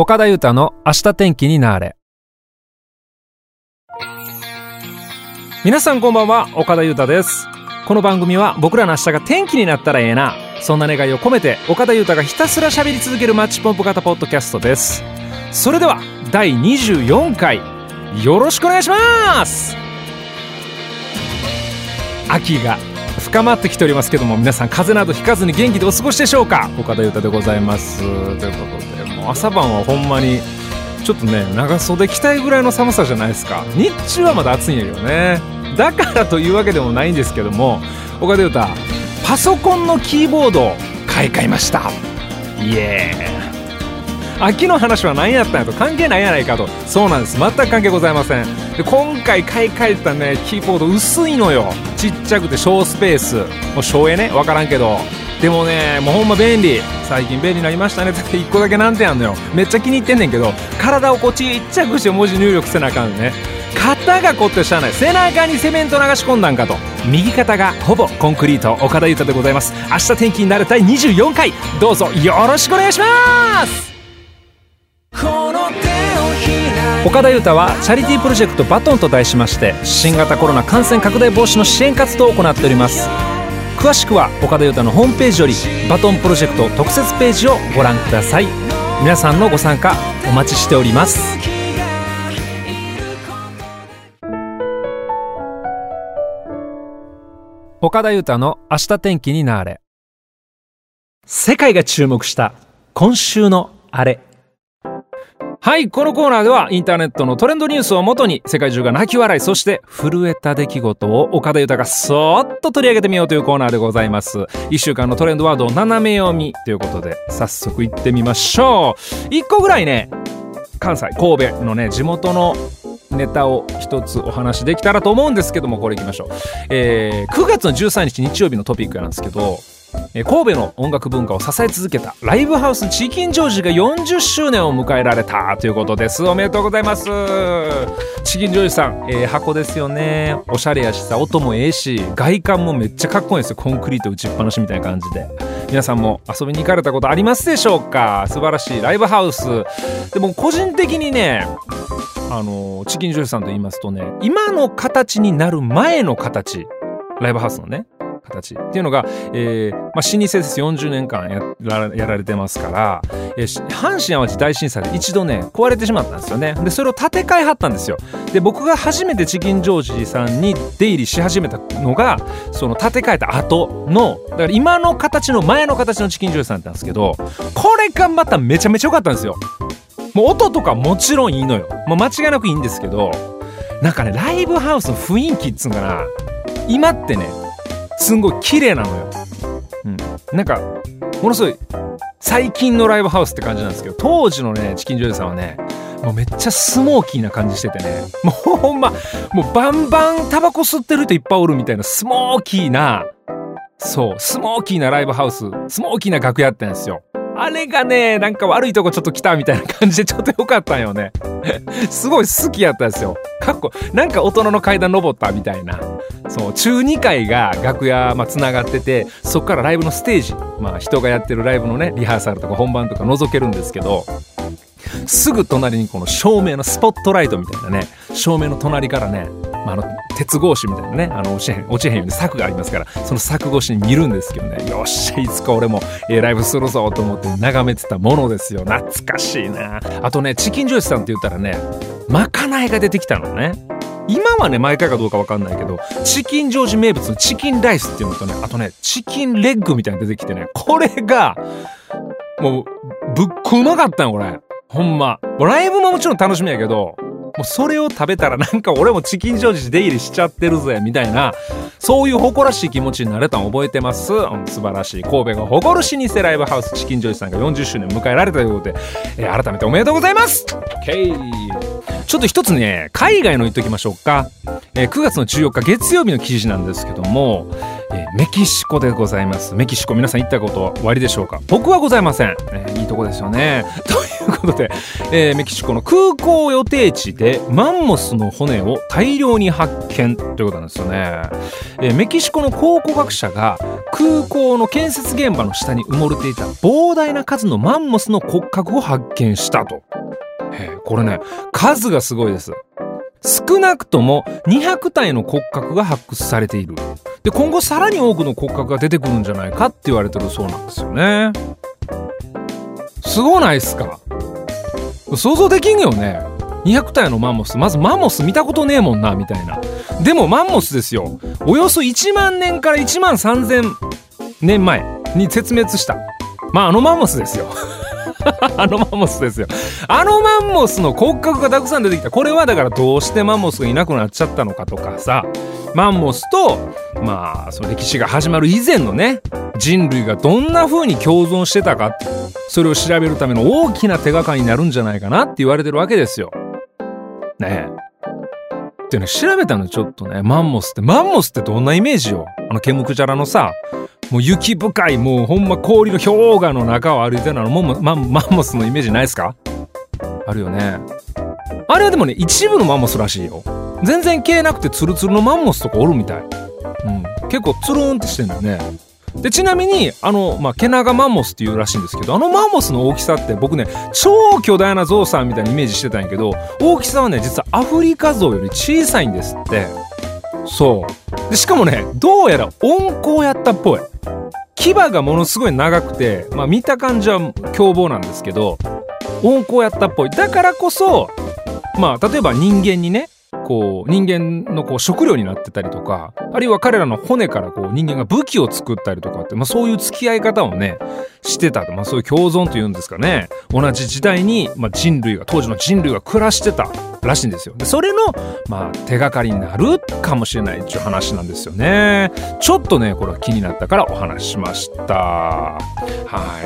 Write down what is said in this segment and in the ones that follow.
岡田裕太の明日天気になれ。皆さんこんばんは岡田裕太です。この番組は僕らの明日が天気になったらええな。そんな願いを込めて岡田裕太がひたすら喋り続けるマッチポンプ型ポッドキャストです。それでは第24回よろしくお願いします。秋が深まってきておりますけども皆さん風邪などひかずに元気でお過ごしでしょうか？岡田裕太でございます。ということで。朝晩はほんまにちょっとね長袖着たいぐらいの寒さじゃないですか。日中はまだ暑いんやけどね。だからというわけでもないんですけども岡田裕太パソコンのキーボードを買い替えました。イエーイ。秋の話は何やったんやと関係ないやないかと。そうなんです。全く関係ございません。で今回買い替えたねキーボード薄いのよ。ちっちゃくて小スペース。もう省エネ？分からんけど。でもねもうほんま便利。最近便利になりましたね。って1個だけ難点あんのよ。めっちゃ気に入ってんねんけど体をこうちっちゃくして文字入力せなあかんね。肩が凝ってしゃあない。背中にセメント流し込んだんかと。右肩がほぼコンクリート。岡田裕太でございます。明日天気になる第24回。どうぞよろしくお願いします。岡田裕太はチャリティープロジェクトバトンと題しまして新型コロナ感染拡大防止の支援活動を行っております。詳しくは岡田裕太のホームページよりバトンプロジェクト特設ページをご覧ください。皆さんのご参加お待ちしております。岡田裕太の明日天気になれ。世界が注目した今週のあれ。はい、このコーナーではインターネットのトレンドニュースをもとに世界中が泣き笑い、そして震えた出来事を岡田豊がそーっと取り上げてみようというコーナーでございます。一週間のトレンドワードを斜め読みということで早速行ってみましょう。一個ぐらいね、関西、神戸のね、地元のネタを一つお話できたらと思うんですけども、これ行きましょう。えー、9月の13日日曜日のトピックなんですけど、え神戸の音楽文化を支え続けたライブハウスチキンジョージが40周年を迎えられたということです。おめでとうございます。チキンジョージさん、えー、箱ですよね。おしゃれやしさ音もええし外観もめっちゃかっこいいんですよ。コンクリート打ちっぱなしみたいな感じで。皆さんも遊びに行かれたことありますでしょうか？素晴らしい。ライブハウス。でも個人的にねあのチキンジョージさんと言いますとね今の形になる前の形。ライブハウスのね。形っていうのが、えーまあ、老舗です。40年間やらやられてますから、えー、阪神・淡路大震災で一度ね壊れてしまったんですよね。でそれを建て替えはったんですよ。で僕が初めてチキンジョージさんに出入りし始めたのがその建て替えた後のだから今の形の前の形のチキンジョージさんなんですけどこれがまためちゃめちゃ良かったんですよ。もう音とかもちろんいいのよ、もう間違いなくいいんですけどなんかねライブハウスの雰囲気っつうんかな。今ってねすんごい綺麗なのよ、うん、なんかものすごい最近のライブハウスって感じなんですけど当時のねチキンジョージさんはねもうめっちゃスモーキーな感じしててね。もうほんまもうバンバンタバコ吸ってる人いっぱいおるみたいなスモーキーなそうスモーキーなライブハウススモーキーな楽屋やったんですよあれがね、なんか悪いとこちょっと来たみたいな感じでちょっと良かったんよね。すごい好きやったんですよ。かっこ、なんか大人の階段登ったみたいな。そう、中2階が楽屋、まあ、繋がってて、そっからライブのステージ、まあ、人がやってるライブのね、リハーサルとか本番とか覗けるんですけど、すぐ隣にこの照明のスポットライトみたいなね、照明の隣からね、まあ、あの鉄格子みたいなねあの落ちへん落ちへんように柵がありますからその柵越しに見るんですけどねよっしゃいつか俺も、えー、ライブするぞと思って眺めてたものですよ。懐かしいな。あとねチキンジョージさんって言ったらねまかないが出てきたのね。今はね毎回かどうか分かんないけどチキンジョージ名物のチキンライスっていうのとねあとねチキンレッグみたいなの出てきてねこれがもうぶっこうまかったんこれ。ほんま。ライブももちろん楽しみやけどもうそれを食べたらなんか俺もチキンジョージ出入りしちゃってるぜみたいなそういう誇らしい気持ちになれたの覚えてます、うん、素晴らしい。神戸が誇る老舗ライブハウスチキンジョージさんが40周年迎えられたということで、えー、改めておめでとうございます。OK ちょっと一つね海外の言っときましょうか、えー、9月の14日月曜日の記事なんですけども、えー、メキシコでございます。メキシコ皆さん行ったこと終わりでしょうか？僕はございません、えー、いいとこですよね。ということで、えー、メキシコの空港予定地でマンモスの骨を大量に発見ということなんですよね、え、メキシコの考古学者が空港の建設現場の下に埋もれていた膨大な数のマンモスの骨格を発見したと。これね、数がすごいです。少なくとも200体の骨格が発掘されている。で、今後さらに多くの骨格が出てくるんじゃないかって言われてるそうなんですよね。すごないっすか？想像できんよね。200体のマンモス。まずマンモス見たことねえもんな、みたいな。でもマンモスですよ。およそ1万年から1万3000年前に絶滅した。まああのマンモスですよ。あのマンモスですよ。あのマンモスの骨格がたくさん出てきた。これはだからどうしてマンモスがいなくなっちゃったのかとかさ、マンモスと、まあ、その歴史が始まる以前のね、人類がどんな風に共存してたか、それを調べるための大きな手がかりになるんじゃないかなって言われてるわけですよ。ねえ。ってね、調べたのちょっとね、マンモスって、マンモスってどんなイメージよあの、ケムクジャラのさ、もう雪深い、もうほんま氷の氷河の中を歩いてるのもマンマンモスのイメージないですか？あるよね。あれはでもね、一部のマンモスらしいよ。全然毛なくてツルツルのマンモスとかおるみたい。うん。結構ツルンってしてんだよね。で、ちなみに、あの、まあ、毛長マンモスっていうらしいんですけど、あのマンモスの大きさって僕ね、超巨大なゾウさんみたいなイメージしてたんやけど、大きさはね、実はアフリカゾウより小さいんですって。そう。で、しかもね、どうやら温厚やったっぽい。牙がものすごい長くて、まあ、見た感じは凶暴なんですけど、温厚やったっぽい。だからこそ、まあ、例えば人間にね、こう人間のこう食料になってたりとかあるいは彼らの骨からこう人間が武器を作ったりとかって、まあ、そういう付き合い方をねしてた、まあ、そういう共存というんですかね同じ時代に、まあ、人類が当時の人類が暮らしてたらしいんですよ。でそれの、まあ、手がかりになるかもしれないっていう話なんですよね。ちょっとねこれは気になったからお話ししました。は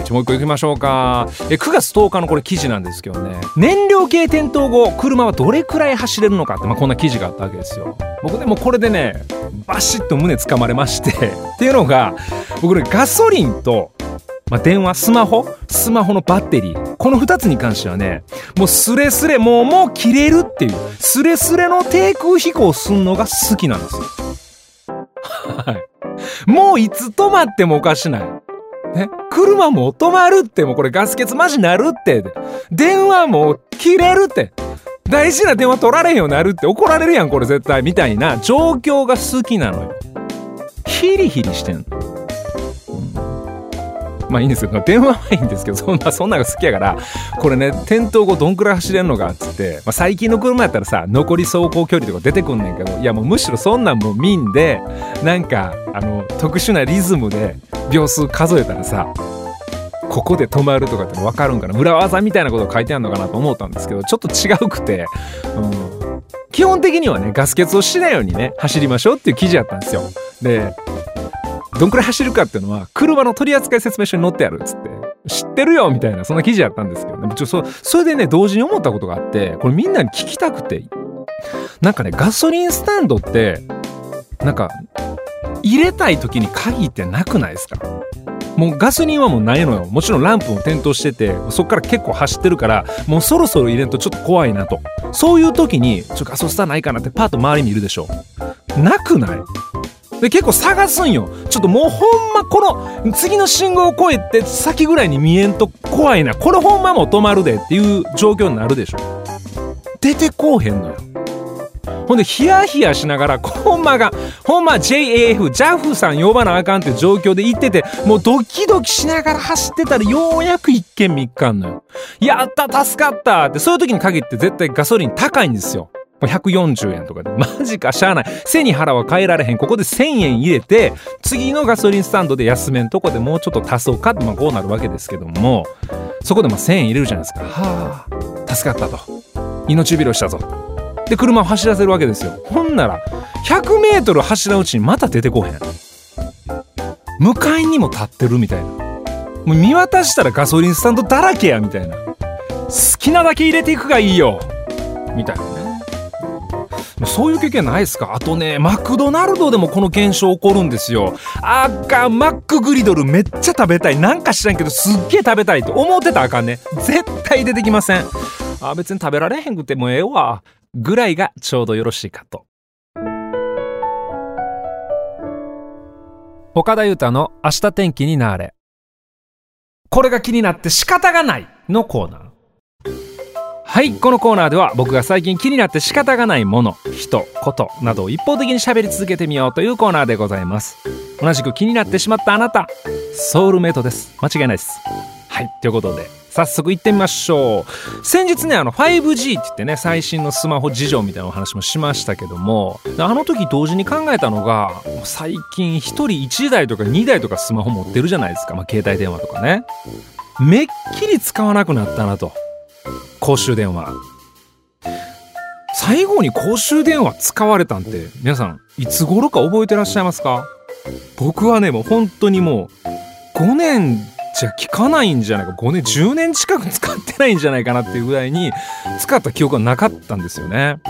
いもう一個いきましょうか。え9月10日のこれ記事なんですけどね燃料系転倒後車はどれくらい走れるのかって、まあ、こんな記事があったわけですよ。僕でもこれでねバシッと胸つかまれましてっていうのが僕ねガソリンとまあ、電話、スマホ、スマホのバッテリー。この2つに関してはね、もうスレスレ、もう、もう切れるっていう、スレスレの低空飛行すんのが好きなんですよ。はい。もういつ止まってもおかしない。ね、車も止まるってもうこれガス欠マジなるって。電話も切れるって。大事な電話取られへんようになるって怒られるやんこれ絶対みたいな状況が好きなのよ。ヒリヒリしてんの。まあいいんですけど、電話はいいんですけど、そんな、そんなの好きやから、これね、転倒後どんくらい走れんのかっつって、まあ最近の車やったらさ、残り走行距離とか出てくんねんけど、いやもうむしろそんなんもう見んで、なんか、あの、特殊なリズムで秒数数えたらさ、ここで止まるとかって分かるんかな裏技みたいなこと書いてあるのかなと思ったんですけど、ちょっと違うくて、うん、基本的にはね、ガス欠をしないようにね、走りましょうっていう記事やったんですよ。で、どんくらい走るかっていうのは、車の取扱説明書に載ってあるっつって、知ってるよみたいな、そんな記事やったんですけどね。ちょそそれでね、同時に思ったことがあって、これみんなに聞きたくて、なんかね、ガソリンスタンドって、なんか、入れたい時に鍵ってなくないですか？もうガソリンはもうないのよ。もちろんランプも点灯してて、そっから結構走ってるから、もうそろそろ入れんとちょっと怖いなと。そういう時に、ちょっと、ガソスタないかなってパッと周り見るでしょ。なくない？で結構探すんよ。ちょっともうほんまこの次の信号を越えて先ぐらいに見えんと怖いな。これほんまもう止まるでっていう状況になるでしょ。出てこうへんのよ。ほんでヒヤヒヤしながらほんまがほんま JAF JAF さん呼ばなあかんって状況で行っててもうドキドキしながら走ってたらようやく一軒3日あんのよ。やった助かったってそういう時に限って絶対ガソリン高いんですよ。140円とかで、マジか、しゃあない。背に腹は変えられへん。ここで1000円入れて、次のガソリンスタンドで安めんとこでもうちょっと足そうかって、まあこうなるわけですけども、そこでまあ1000円入れるじゃないですか。はあ、助かったと。命拾いしたぞ。で、車を走らせるわけですよ。ほんなら、100メートル走らうちにまた出てこへん。向かいにも立ってるみたいな。もう見渡したらガソリンスタンドだらけやみたいな。好きなだけ入れていくがいいよみたいな。そういう経験ないですか？あとね、マクドナルドでもこの現象起こるんですよ。あかん、マックグリドルめっちゃ食べたい。なんか知らんけどすっげえ食べたいと思ってたらあかんね。絶対出てきません。あ、別に食べられへんくてもええわ。ぐらいがちょうどよろしいかと。岡田裕太の明日天気になれ。これが気になって仕方がないのコーナー。はいこのコーナーでは僕が最近気になって仕方がないもの人ことなどを一方的に喋り続けてみようというコーナーでございます。同じく気になってしまったあなたソウルメイトです。間違いないです。はいということで早速行ってみましょう。先日ねあの 5G って言ってね最新のスマホ事情みたいなお話もしましたけどもあの時同時に考えたのが最近1人1台とか2台とかスマホ持ってるじゃないですか、まあ、携帯電話とかね。めっきり使わなくなったなと。公衆電話。最後に公衆電話使われたんて皆さんいつ頃か覚えてらっしゃいますか？僕はねもう本当にもう5年じゃ効かないんじゃないか。5年10年近く使ってないんじゃないかなっていうぐらいに使った記憶がなかったんですよね。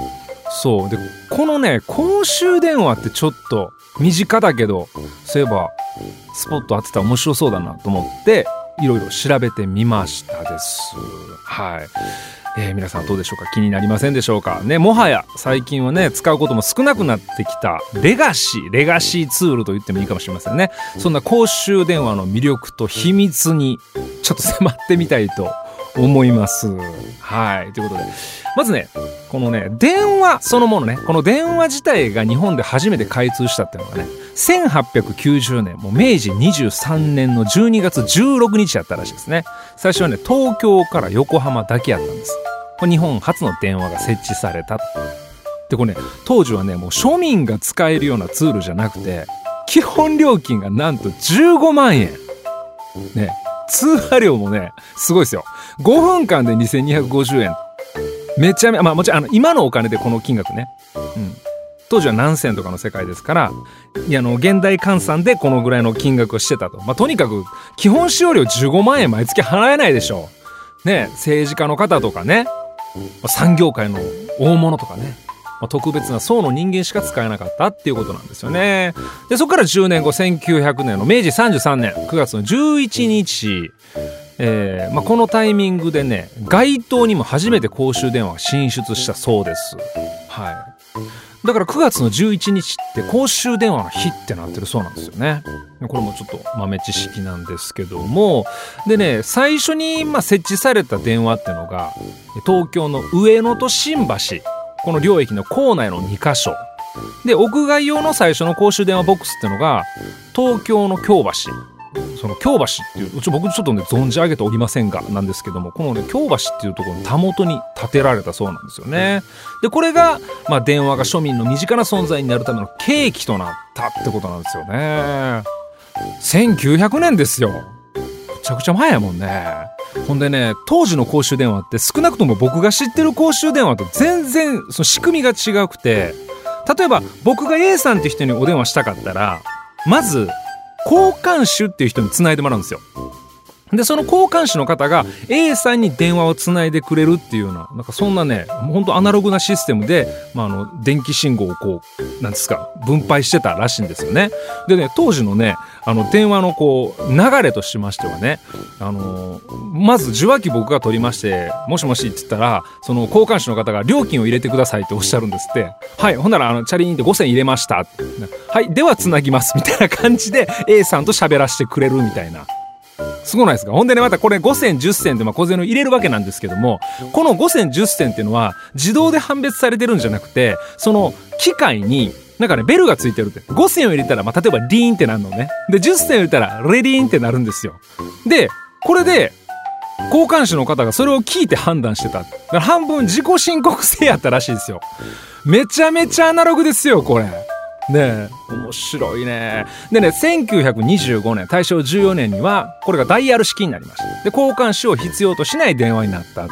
そう。でこのね公衆電話ってちょっと身近だけどそういえばスポット当てたら面白そうだなと思っていろいろ調べてみましたです。はい。えー、皆さんどうでしょうか？気になりませんでしょうか？ねもはや最近はね使うことも少なくなってきたレガシーレガシーツールと言ってもいいかもしれませんね。そんな公衆電話の魅力と秘密にちょっと迫ってみたいと思います。はい。ということで。まずねこのね電話そのものねこの電話自体が日本で初めて開通したっていうのがね1890年もう明治23年の12月16日やったらしいですね。最初はね東京から横浜だけやったんです。これ日本初の電話が設置されたでこれね当時はねもう庶民が使えるようなツールじゃなくて基本料金がなんと15万円。ね。通話料もねすごいですよ。5分間で2250円。めちゃめちゃまあもちろんあの今のお金でこの金額ね、うん、当時は何銭とかの世界ですからいやあの現代換算でこのぐらいの金額をしてたと、まあ、とにかく基本使用料15万円毎月払えないでしょう。ね政治家の方とかね。産業界の大物とかね。特別な層の人間しか使えなかったっていうことなんですよね。でそこから10年後1900年の明治33年9月の11日えーまあ、このタイミングでね街頭にも初めて公衆電話が進出したそうです。はい、だから9月の11日って公衆電話の日ってなってるそうなんですよね。これもちょっと豆知識なんですけどもでね最初にまあ設置された電話っていうのが東京の上野と新橋この両駅の構内の2カ所で屋外用の最初の公衆電話ボックスっていうのが東京の京橋その京橋っていううち僕ちょっとね存じ上げておりませんがなんですけどもこのね京橋っていうところのたもとに建てられたそうなんですよね。でこれが、まあ、電話が庶民の身近な存在になるための契機となったってことなんですよね。1900年ですよ。めちゃくちゃ前やもんね。ほんでね当時の公衆電話って少なくとも僕が知ってる公衆電話と全然その仕組みが違くて例えば僕が A さんって人にお電話したかったらまず交換手っていう人につないでもらうんですよ。で、その交換手の方が A さんに電話をつないでくれるっていうような、なんかそんなね、本当アナログなシステムで、まあ、あの、電気信号をこう、なんですか、分配してたらしいんですよね。でね、当時のね、あの、電話のこう、流れとしましてはね、あのまず受話器僕が取りまして、もしもしって言ったら、その交換手の方が料金を入れてくださいっておっしゃるんですって。はい、ほんなら、あの、チャリーンって5000入れました。はい、ではつなぎます。みたいな感じで A さんと喋らせてくれるみたいな。すごないですか？ほんでね、またこれ5銭、10銭でまあ小銭を入れるわけなんですけども、この5銭、10銭っていうのは自動で判別されてるんじゃなくて、その機械になんかね、ベルがついてるって。5銭を入れたら、まあ、例えばリーンってなるのね。で、10銭を入れたら、レディーンってなるんですよ。で、これで、交換手の方がそれを聞いて判断してた。半分自己申告制やったらしいですよ。めちゃめちゃアナログですよ、これ。ねえ。面白いね。でね1925年大正14年にはこれがダイヤル式になりました。で交換手を必要としない電話になった。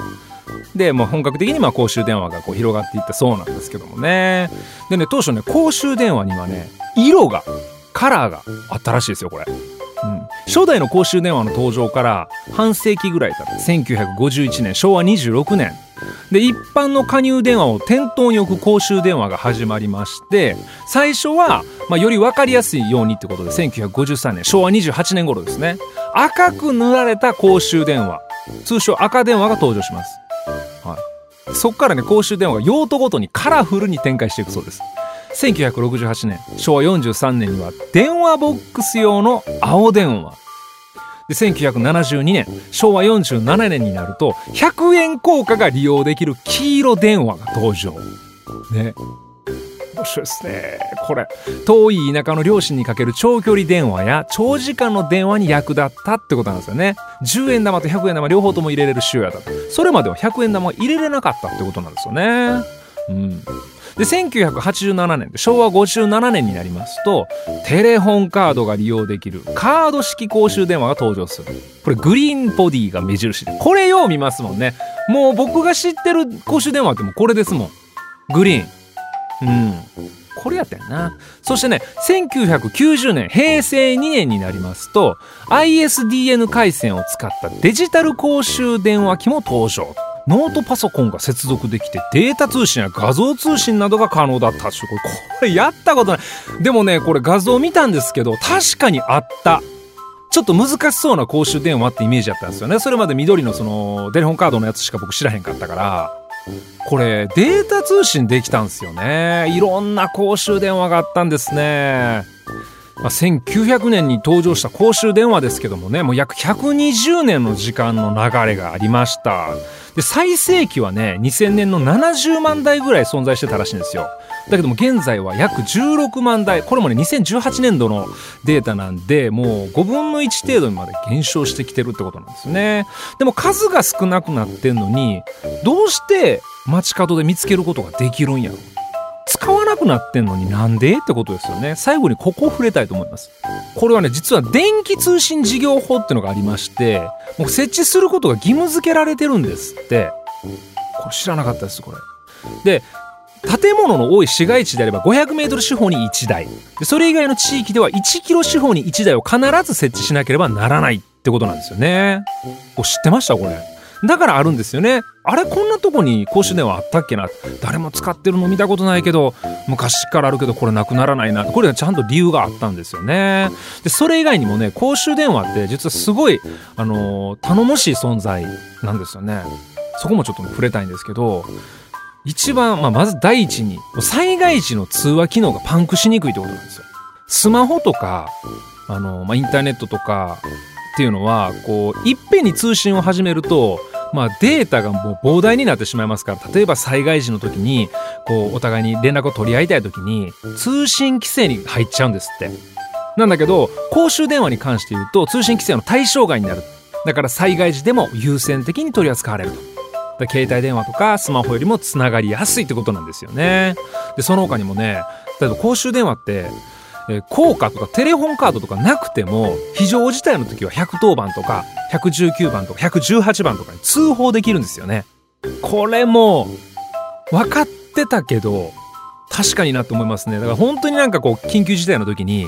でもう本格的にまあ公衆電話がこう広がっていったそうなんですけどもね。でね当初ね公衆電話にはね色がカラーがあったらしいですよこれ。うん、初代の公衆電話の登場から半世紀ぐらい経って1951年昭和26年。で一般の加入電話を店頭に置く公衆電話が始まりまして最初は、まあ、より分かりやすいようにってことで1953年昭和28年頃ですね。赤く塗られた公衆電話。通称赤電話が登場します、はい、そこからね公衆電話が用途ごとにカラフルに展開していくそうです。1968年昭和43年には電話ボックス用の青電話。で1972年昭和47年になると100円硬貨が利用できる黄色電話が登場ね。面白いですねこれ。遠い田舎の両親にかける長距離電話や長時間の電話に役立ったってことなんですよね。10円玉と100円玉両方とも入れれる仕様やったそれまでは100円玉入れれなかったってことなんですよね。うん。で1987年昭和57年になりますとテレホンカードが利用できるカード式公衆電話が登場する。これグリーンボディが目印でこれよう見ますもんね。もう僕が知ってる公衆電話ってもうこれですもん。グリーン。うん。これやったよな。そしてね1990年平成2年になりますと ISDN 回線を使ったデジタル公衆電話機も登場。ノートパソコンが接続できてデータ通信や画像通信などが可能だったしこれこれやったことない。でもねこれ画像見たんですけど確かにあった。ちょっと難しそうな公衆電話ってイメージだったんですよね。それまで緑のそのテレホンカードのやつしか僕知らへんかったから。これデータ通信できたんですよね。いろんな公衆電話があったんですね。まあ、1900年に登場した公衆電話ですけどもねもう約120年の時間の流れがありました。で最盛期はね2000年の70万台ぐらい存在してたらしいんですよ。だけども現在は約16万台これもね2018年度のデータなんでもう5分の1程度にまで減少してきてるってことなんですね。でも数が少なくなってんのにどうして街角で見つけることができるんやろ使わなくなってんのになんでってことですよね。最後にここ触れたいと思います。これはね実は電気通信事業法ってのがありましてもう設置することが義務付けられてるんですって。これ知らなかったですこれ。で建物の多い市街地であれば 500m 四方に1台。それ以外の地域では 1km 四方に1台を必ず設置しなければならないってことなんですよね。知ってましたこれ。だからあるんですよね。あれこんなとこに公衆電話あったっけな？誰も使ってるの見たことないけど昔からあるけどこれなくならないな。これはちゃんと理由があったんですよね。でそれ以外にもね公衆電話って実はすごいあの頼もしい存在なんですよね。そこもちょっと触れたいんですけど一番、まあ、まず第一に災害時の通話機能がパンクしにくいってことなんですよ。スマホとかあの、まあ、インターネットとかっていうのはこういっぺんに通信を始めるとまあ、データがもう膨大になってしまいますから例えば災害時の時にこうお互いに連絡を取り合いたい時に通信規制に入っちゃうんですって。なんだけど公衆電話に関して言うと通信規制の対象外になる。だから災害時でも優先的に取り扱われると。携帯電話とかスマホよりもつながりやすいってことなんですよね。でその他にもね例えば公衆電話ってえ効果とかテレホンカードとかなくても非常事態の時は110番とか119番とか118番とかに通報できるんですよね。これも分かってたけど確かになって思いますね。だから本当になんかこう緊急事態の時に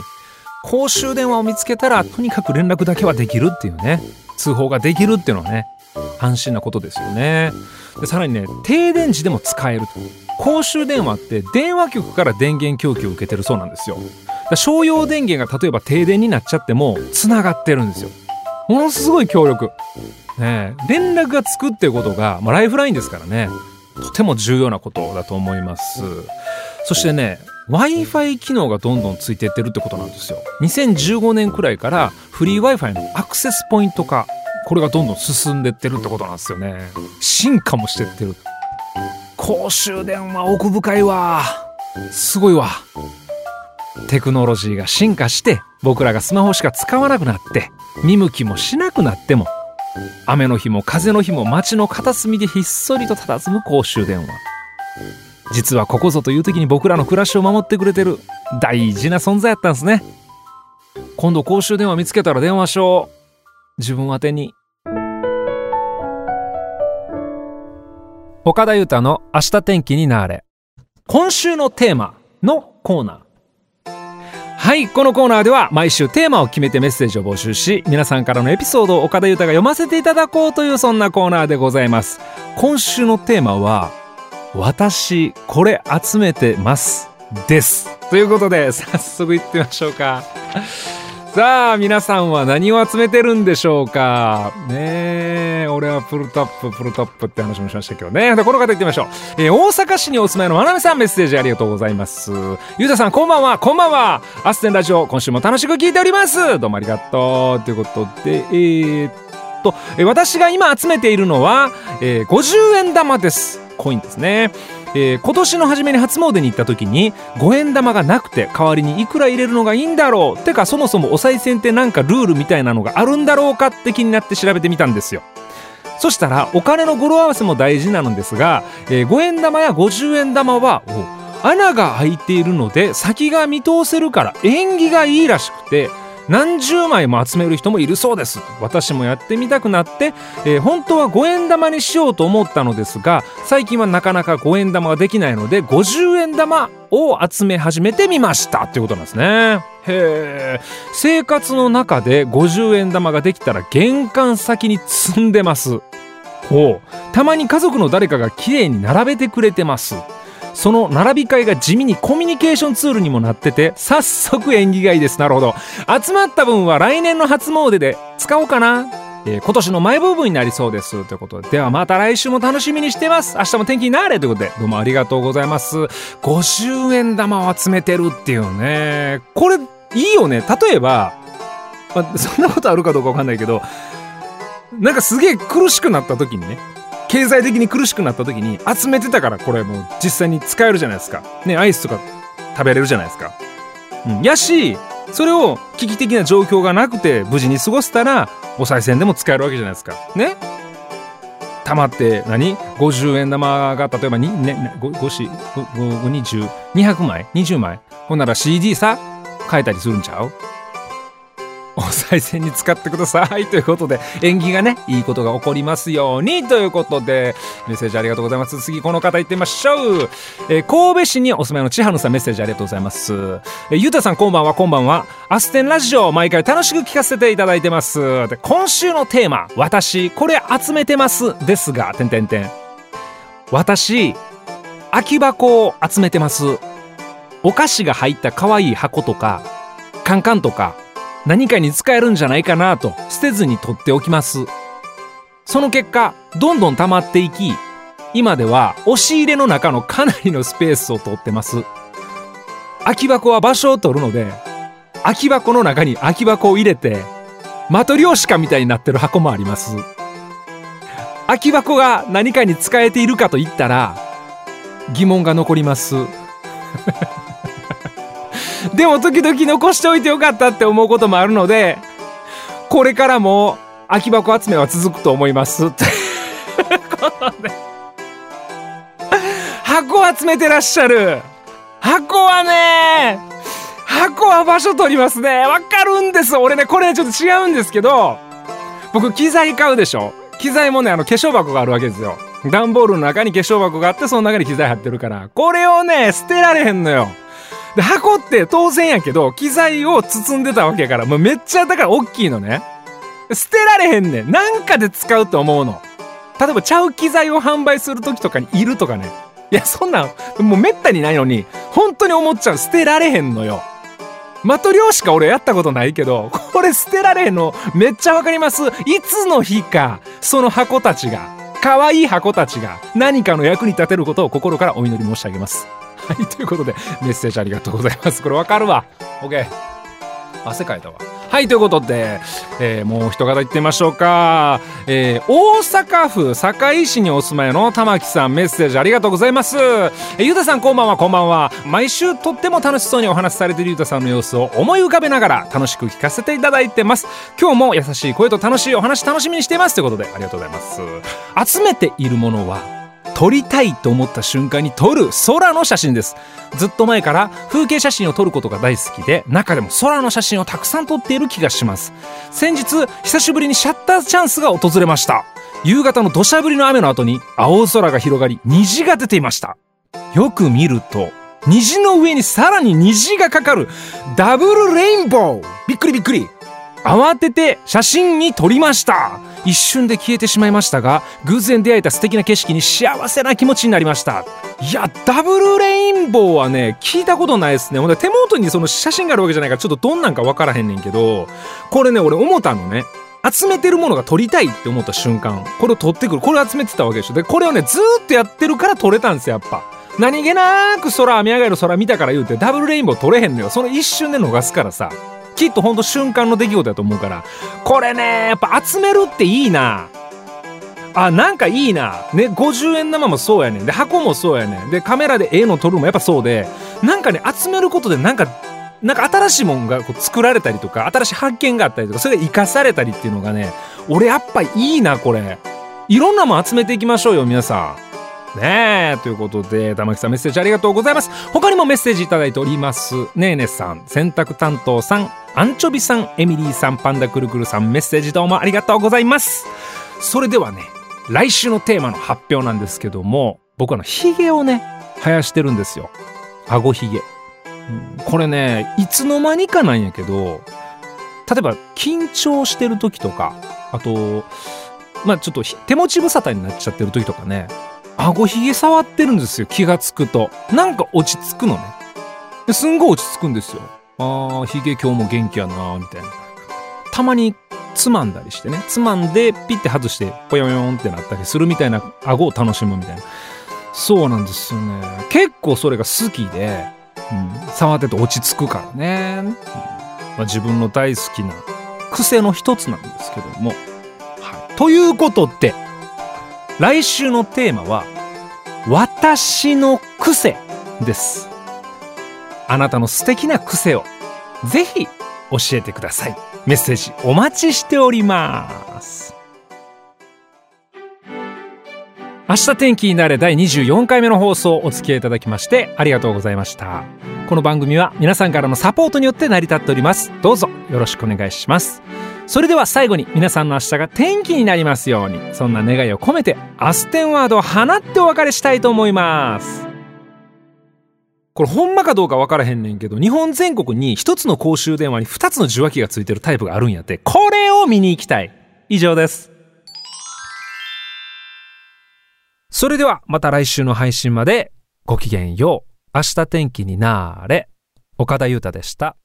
公衆電話を見つけたらとにかく連絡だけはできるっていうね通報ができるっていうのはね安心なことですよね。でさらにね停電時でも使えると公衆電話って電話局から電源供給を受けてるそうなんですよ。商用電源が例えば停電になっちゃっても繋がってるんですよ。ものすごい強力。ね、連絡がつくってことが、まあ、ライフラインですからね、とても重要なことだと思います。そしてね、Wi-Fi 機能がどんどんついていってるってことなんですよ。2015年くらいからフリー Wi-Fi のアクセスポイント化、これがどんどん進んでってるってことなんですよね。進化もしてってる。公衆電話奥深いわ。すごいわ。テクノロジーが進化して僕らがスマホしか使わなくなって見向きもしなくなっても雨の日も風の日も街の片隅でひっそりと佇む公衆電話実はここぞという時に僕らの暮らしを守ってくれてる大事な存在やったんですね今度公衆電話見つけたら電話しよう自分宛に岡田裕太の明日天気になれ。今週のテーマのコーナー。はいこのコーナーでは毎週テーマを決めてメッセージを募集し皆さんからのエピソードを岡田裕太が読ませていただこうというそんなコーナーでございます。今週のテーマは私これ集めてますです。ということで早速いってみましょうか。さあ皆さんは何を集めてるんでしょうか？ねえ俺はプルトッププルトップって話もしましたけどね。でこの方言ってみましょう、えー、大阪市にお住まいのまなみさんメッセージありがとうございます。ゆうたさんこんばんは。こんばんは。アステンラジオ今週も楽しく聞いております。どうもありがとう。ということでえー、っと、えー、私が今集めているのは、えー、50円玉です。コインですね。えー、今年の初めに初詣に行った時に5円玉がなくて代わりにいくら入れるのがいいんだろうてかそもそもお賽銭ってなんかルールみたいなのがあるんだろうかって気になって調べてみたんですよ。そしたらお金の語呂合わせも大事なのですが、えー、5円玉や50円玉は穴が開いているので先が見通せるから縁起がいいらしくて何十枚も集める人もいるそうです。私もやってみたくなって、えー、本当は5円玉にしようと思ったのですが最近はなかなか5円玉ができないので50円玉を集め始めてみました。っていうことなんですね。へえ生活の中で50円玉ができたら玄関先に積んでます。ほう。たまに家族の誰かが綺麗に並べてくれてます。その並び替えが地味にコミュニケーションツールにもなってて早速縁起がいいです。なるほど。集まった分は来年の初詣で使おうかな。えー、今年の前部分になりそうです。ということで。ではまた来週も楽しみにしてます。明日も天気になれ。ということでどうもありがとうございます。50円玉を集めてるっていうね。これいいよね。例えば、ま、そんなことあるかどうかわかんないけどなんかすげえ苦しくなった時にね経済的に苦しくなった時に集めてたからこれもう実際に使えるじゃないですか。ね、アイスとか食べれるじゃないですか。うん。やし、それを危機的な状況がなくて無事に過ごせたらお賽銭でも使えるわけじゃないですか。ねたまって何 ?50 円玉が例えば2、ね、5、5、5、5、20、200枚 ?20 枚？ほんなら CD さ、変えたりするんちゃう？お賽銭に使ってくださいということで縁起がねいいことが起こりますようにということでメッセージありがとうございます。次この方行ってみましょう、えー、神戸市にお住まいの千春さんメッセージありがとうございます。えー、ゆうたさんこんばんはこんばんは。アステンラジオ毎回楽しく聞かせていただいてます。で今週のテーマ私これ集めてますですがてんてんてん。私空き箱を集めてます。お菓子が入った可愛い箱とかカンカンとか何かに使えるんじゃないかなと捨てずに取っておきます。その結果どんどん溜まっていき今では押し入れの中のかなりのスペースを取ってます。空き箱は場所を取るので空き箱の中に空き箱を入れてマトリョーシカみたいになってる箱もあります。空き箱が何かに使えているかと言ったら疑問が残ります。でも時々残しておいてよかったって思うこともあるのでこれからも空き箱集めは続くと思いますって。ことで箱集めてらっしゃる。箱はね箱は場所取りますね。わかるんです。俺ねこれちょっと違うんですけど僕機材買うでしょ。機材もねあの化粧箱があるわけですよ。段ボールの中に化粧箱があってその中に機材入ってるから。これをね捨てられへんのよ。で、箱って当然やけど、機材を包んでたわけやから、もうめっちゃだから大きいのね。捨てられへんねん。なんかで使うと思うの。例えば、ちゃう機材を販売する時とかにいるとかね。いや、そんなん、もうめったにないのに、本当に思っちゃう。捨てられへんのよ。マトリョーシカ俺やったことないけど、これ捨てられへんのめっちゃわかりますいつの日か、その箱たちが、可愛い箱たちが何かの役に立てることを心からお祈り申し上げます。はい、ということで、メッセージありがとうございます。これわかるわ。OK。汗かいたわ。はい、ということで、えー、もう一方言ってみましょうか。えー、大阪府堺市にお住まいの玉木さん、メッセージありがとうございます。えー、ゆうたさん、こんばんは、こんばんは。毎週とっても楽しそうにお話しされているゆうたさんの様子を思い浮かべながら楽しく聞かせていただいてます。今日も優しい声と楽しいお話楽しみにしています。ということで、ありがとうございます。集めているものは、撮りたいと思った瞬間に撮る空の写真です。ずっと前から風景写真を撮ることが大好きで中でも空の写真をたくさん撮っている気がします。先日久しぶりにシャッターチャンスが訪れました。夕方の土砂降りの雨の後に青空が広がり虹が出ていました。よく見ると虹の上にさらに虹がかかるダブルレインボー。びっくりびっくり。慌てて写真に撮りました。一瞬で消えてしまいましたが偶然出会えた素敵な景色に幸せな気持ちになりました。いやダブルレインボーはね聞いたことないですね。ほんで手元にその写真があるわけじゃないからちょっとどんなんか分からへんねんけどこれね俺思ったのね。集めてるものが撮りたいって思った瞬間これを撮ってくる。これを集めてたわけでしょ。でこれをねずっとやってるから撮れたんですよやっぱ。何気なく空雨上がりの空見たから言うてダブルレインボー撮れへんのよ。その一瞬で逃すからさ。きっとほんと瞬間の出来事だと思うから。これねやっぱ集めるっていいな。あなんかいいな。ね50円玉もそうやねん。で箱もそうやねん。でカメラで絵の撮るもやっぱそうで。なんかね集めることでなんかなんか新しいもんがこう作られたりとか新しい発見があったりとかそれが生かされたりっていうのがね俺やっぱいいなこれ。いろんなもん集めていきましょうよ皆さん。ねえということで玉木さんメッセージありがとうございます。他にもメッセージいただいております。ねえねさん洗濯担当さんアンチョビさんエミリーさんパンダくるくるさんメッセージどうもありがとうございます。それではね来週のテーマの発表なんですけども僕あのヒゲをね生やしてるんですよ。顎ひげ、これねいつの間にかなんやけど例えば緊張してる時とかあとまあちょっと手持ち無沙汰になっちゃってる時とかね顎ひげ触ってるんですよ気がつくと。なんか落ち着くのね。すんごい落ち着くんですよ。あーひげ今日も元気やなみたいな。たまにつまんだりしてね。つまんでピッて外してポヨヨンってなったりするみたいな顎を楽しむみたいな。そうなんですよね。結構それが好きで、うん、触ってて落ち着くからね、うん。まあ、自分の大好きな癖の一つなんですけども、はい、ということで来週のテーマは私の癖です。あなたの素敵な癖をぜひ教えてください。メッセージお待ちしております。明日天気になれ第24回目の放送お付き合いいただきましてありがとうございました。この番組は皆さんからのサポートによって成り立っております。どうぞよろしくお願いします。それでは最後に皆さんの明日が天気になりますように。そんな願いを込めてアステンワードを放ってお別れしたいと思います。これほんまかどうか分からへんねんけど日本全国に一つの公衆電話に二つの受話器がついてるタイプがあるんやって。これを見に行きたい。以上です。それではまた来週の配信まで。ごきげんよう。明日天気になーれ。岡田裕太でした。